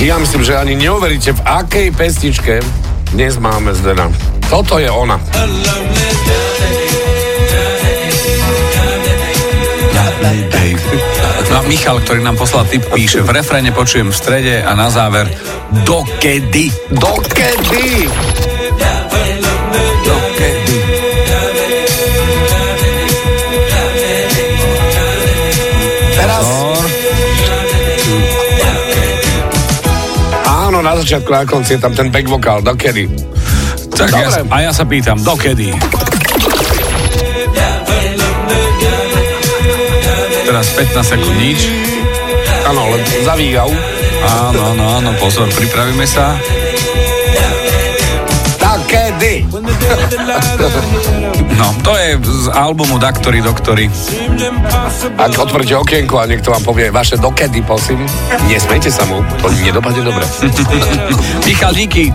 myslím, že ani neuveríte, v akej pesničke dnes máme Zdena. Toto je ona. No Michal, ktorý nám poslal tip, píše, v refréne počujem v strede a na záver dokedy. Dokedy? Dokedy. Teraz... Áno, na začiatku, na konci je tam ten back vokál. Dokedy? Tak ja, a ja sa pýtam, dokedy? Teraz 15 sekúnd nič. Áno, len zavíjal. Áno, áno, áno, pozor, pripravíme sa. No, to je z albumu Daktory Doktory. Ak otvoríte okienko a niekto vám povie vaše dokedy, prosím, nesmejte sa mu, to nedopadne dobre. Michal, díky.